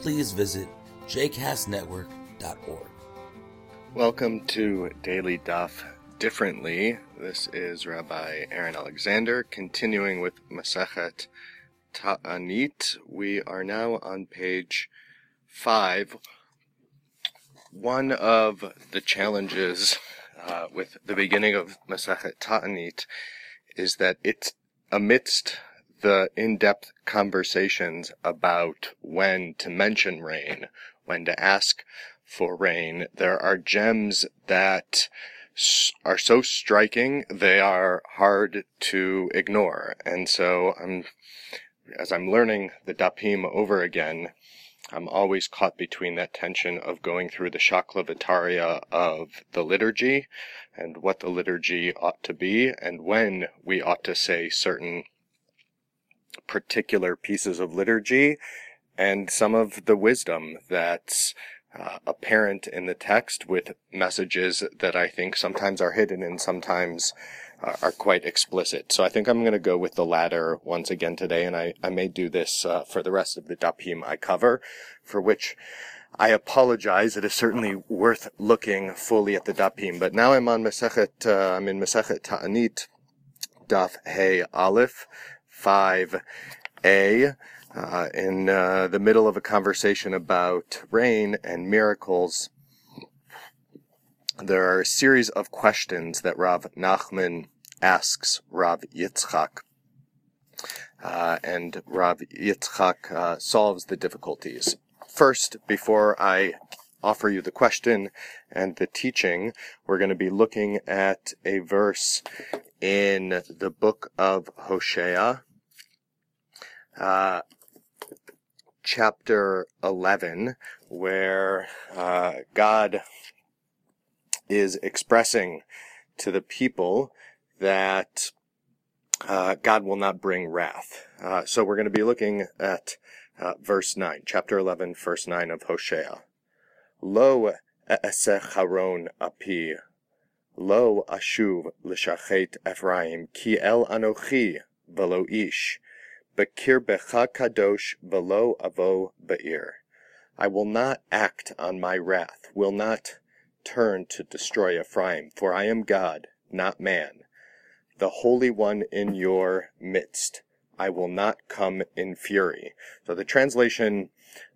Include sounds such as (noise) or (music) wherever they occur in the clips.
please visit jcastnetwork.org. Welcome to Daily Daf Differently. This is Rabbi Aaron Alexander, continuing with Masechet Ta'anit. We are now on page 5. One of the challenges uh, with the beginning of Masechet Ta'anit is that it's amidst the in-depth conversations about when to mention rain, when to ask for rain, there are gems that are so striking they are hard to ignore. And so I'm, as I'm learning the dapim over again, I'm always caught between that tension of going through the shakla v'tarya of the liturgy and what the liturgy ought to be and when we ought to say certain particular pieces of liturgy and some of the wisdom that's uh, apparent in the text with messages that I think sometimes are hidden and sometimes uh, are quite explicit. So I think I'm going to go with the latter once again today, and I, I may do this uh, for the rest of the dapim I cover, for which I apologize. It is certainly worth looking fully at the dapim. But now I'm on Masechet, uh, I'm in Masechet Ta'anit, Daf Hey Aleph, 5a, uh, in uh, the middle of a conversation about rain and miracles. There are a series of questions that Rav Nachman asks Rav Yitzchak. Uh, and Rav Yitzchak uh, solves the difficulties. First, before I offer you the question and the teaching, we're going to be looking at a verse in the book of Hosea, uh, chapter 11, where uh, God is expressing to the people that uh, God will not bring wrath. Uh, so we're going to be looking at uh, verse 9, chapter 11, verse 9 of Hosea. Lo e'eseh haron api Lo ashuv l'shachet Ephraim, ki el anochi velo ish, bekirbecha kadosh velo avo be'ir. I will not act on my wrath, will not turn to destroy Ephraim, for I am God, not man, the Holy One in your midst. I will not come in fury. So the translation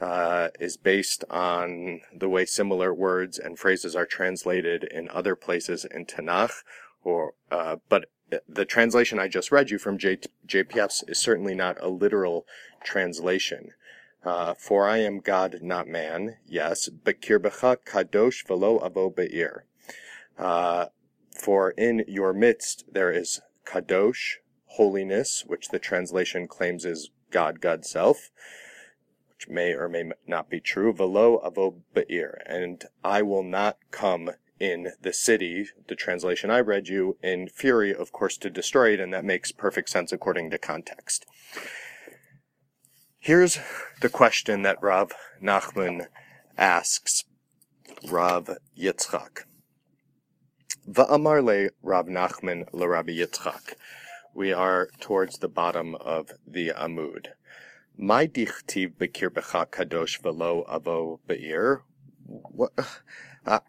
uh, is based on the way similar words and phrases are translated in other places in Tanakh, or uh, but the translation I just read you from J- JPS's is certainly not a literal translation. Uh, for I am God, not man. Yes, but kirbecha kadosh velo avo be'ir. Uh, for in your midst there is kadosh, holiness, which the translation claims is God, God self which may or may not be true, velo avo be'ir, and I will not come in the city, the translation I read you, in fury, of course, to destroy it, and that makes perfect sense according to context. Here's the question that Rav Nachman asks Rav Yitzchak. Va'amar le Rav Nachman le Yitzchak. We are towards the bottom of the Amud. My dichtiv bekirbecha kadosh velo avo be'ir. What? Uh,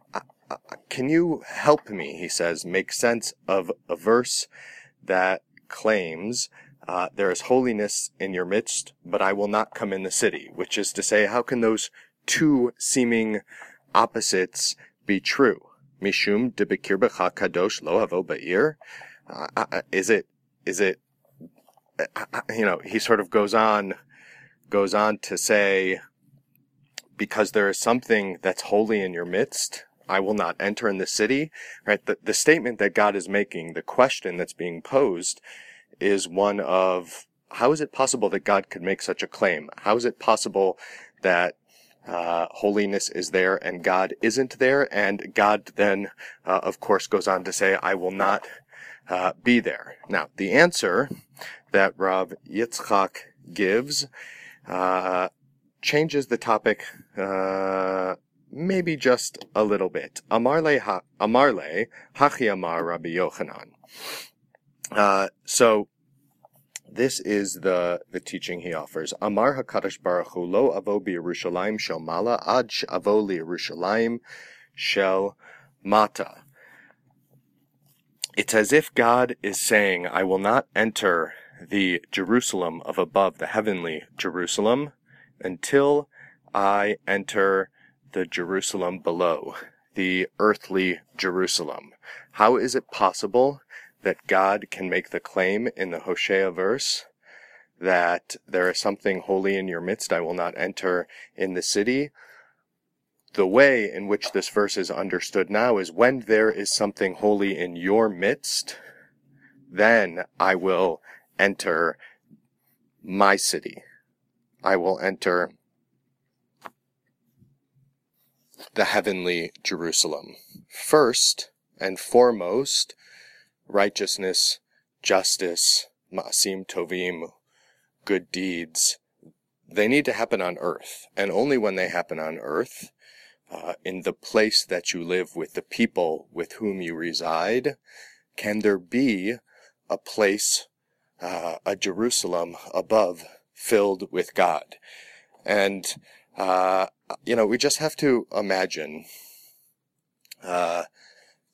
can you help me? He says, make sense of a verse that claims uh, there is holiness in your midst, but I will not come in the city. Which is to say, how can those two seeming opposites be true? Mishum de bekirbecha kadosh lo avo be'ir. Uh, uh, is it? Is it? You know, he sort of goes on goes on to say, because there is something that's holy in your midst, I will not enter in the city, right? The, the statement that God is making, the question that's being posed is one of, how is it possible that God could make such a claim? How is it possible that uh, holiness is there and God isn't there. And God then, uh, of course, goes on to say, I will not uh, be there. Now, the answer that Rav Yitzchak gives uh, changes the topic uh, maybe just a little bit. Amarle, ha- Amarle Hachi Amar Rabbi Yochanan. Uh, so this is the, the teaching he offers. Amar HaKadosh Baruch Hu lo avo Yerushalayim shel mala ad avo Yerushalayim shel mata. It's as if God is saying, I will not enter the Jerusalem of above, the heavenly Jerusalem, until I enter the Jerusalem below, the earthly Jerusalem. How is it possible that God can make the claim in the Hosea verse that there is something holy in your midst, I will not enter in the city? The way in which this verse is understood now is when there is something holy in your midst, then I will enter my city. I will enter the heavenly Jerusalem. First and foremost, righteousness, justice, ma'asim tovim, good deeds, they need to happen on earth. And only when they happen on earth, uh, in the place that you live with the people with whom you reside, can there be a place, uh, a Jerusalem above filled with God. And, uh, you know, we just have to imagine, uh,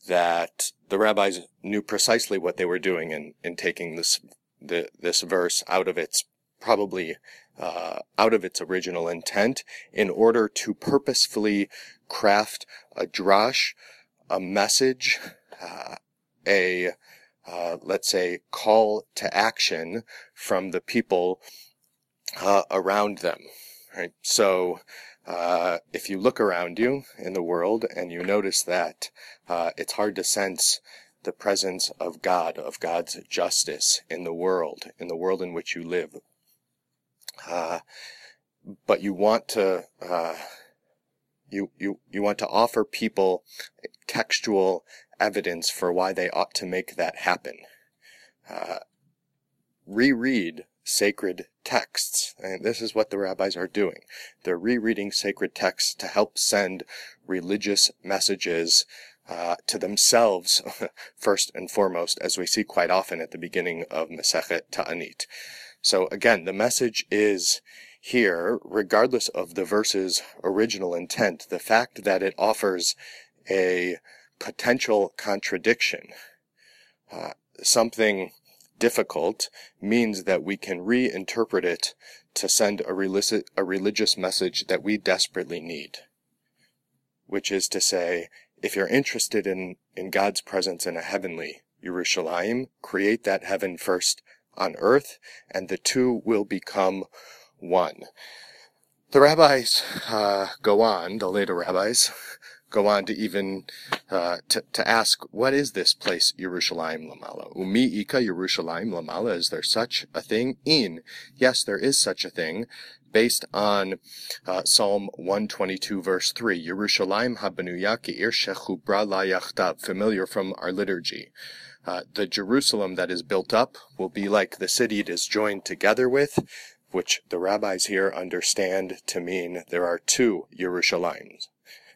that the rabbis knew precisely what they were doing in, in taking this, the, this verse out of its probably uh, out of its original intent in order to purposefully craft a drash, a message, uh, a uh, let's say call to action from the people uh, around them. Right. So uh, if you look around you in the world and you notice that uh, it's hard to sense the presence of God, of God's justice in the world, in the world in which you live. Uh, but you want to, uh, you, you, you want to offer people textual evidence for why they ought to make that happen. Uh, reread sacred texts. And this is what the rabbis are doing. They're rereading sacred texts to help send religious messages uh, to themselves, (laughs) first and foremost, as we see quite often at the beginning of Masechet Ta'anit. So again, the message is here, regardless of the verse's original intent, the fact that it offers a potential contradiction, uh, something difficult means that we can reinterpret it to send a, religious, a religious message that we desperately need. Which is to say, if you're interested in, in God's presence in a heavenly Yerushalayim, create that heaven first on earth, and the two will become one. The rabbis uh, go on, the later rabbis, go on to even uh, to, to ask, what is this place, Yerushalayim Lamala? Umi Ika Yerushalayim Lamala, is there such a thing? In, yes, there is such a thing, based on uh, Psalm 122, verse 3, Yerushalayim Habanuya Ke'ir Shechubra La familiar from our liturgy. Uh, the Jerusalem that is built up will be like the city it is joined together with, which the rabbis here understand to mean there are two Jerusalem's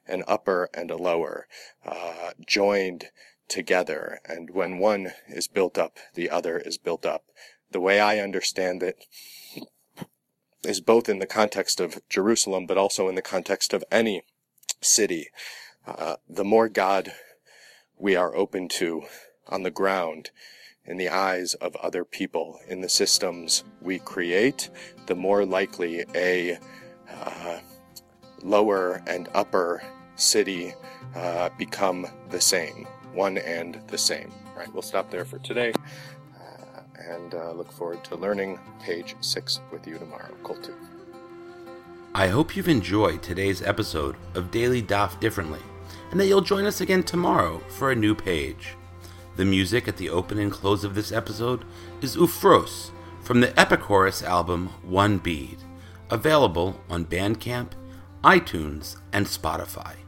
an upper and a lower, uh, joined together. And when one is built up, the other is built up. The way I understand it (laughs) is both in the context of Jerusalem, but also in the context of any city. Uh, the more God we are open to on the ground, in the eyes of other people, in the systems we create, the more likely a uh, lower and upper city uh, become the same, one and the same. All right, we'll stop there for today uh, and uh, look forward to learning page six with you tomorrow. Kultu. I hope you've enjoyed today's episode of Daily Daf Differently and that you'll join us again tomorrow for a new page. The music at the open and close of this episode is Ufros from the Epichorus album One Bead, available on Bandcamp iTunes, and Spotify.